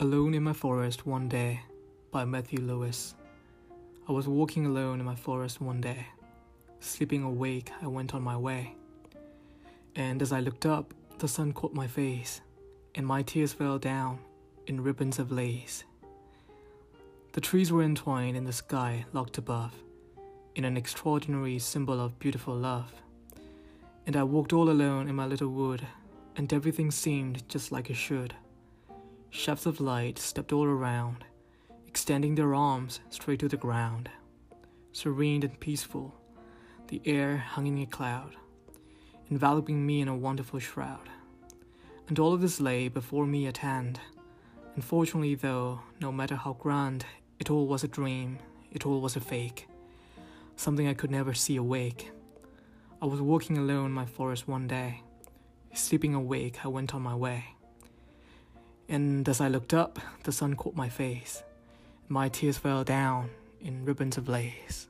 Alone in My Forest One Day by Matthew Lewis. I was walking alone in my forest one day. Sleeping awake, I went on my way. And as I looked up, the sun caught my face, and my tears fell down in ribbons of lace. The trees were entwined in the sky locked above, in an extraordinary symbol of beautiful love. And I walked all alone in my little wood, and everything seemed just like it should. Shafts of light stepped all around, extending their arms straight to the ground. Serene and peaceful, the air hung in a cloud, enveloping me in a wonderful shroud. And all of this lay before me at hand. Unfortunately, though, no matter how grand, it all was a dream, it all was a fake, something I could never see awake. I was walking alone in my forest one day. Sleeping awake, I went on my way. And as I looked up, the sun caught my face. My tears fell down in ribbons of lace.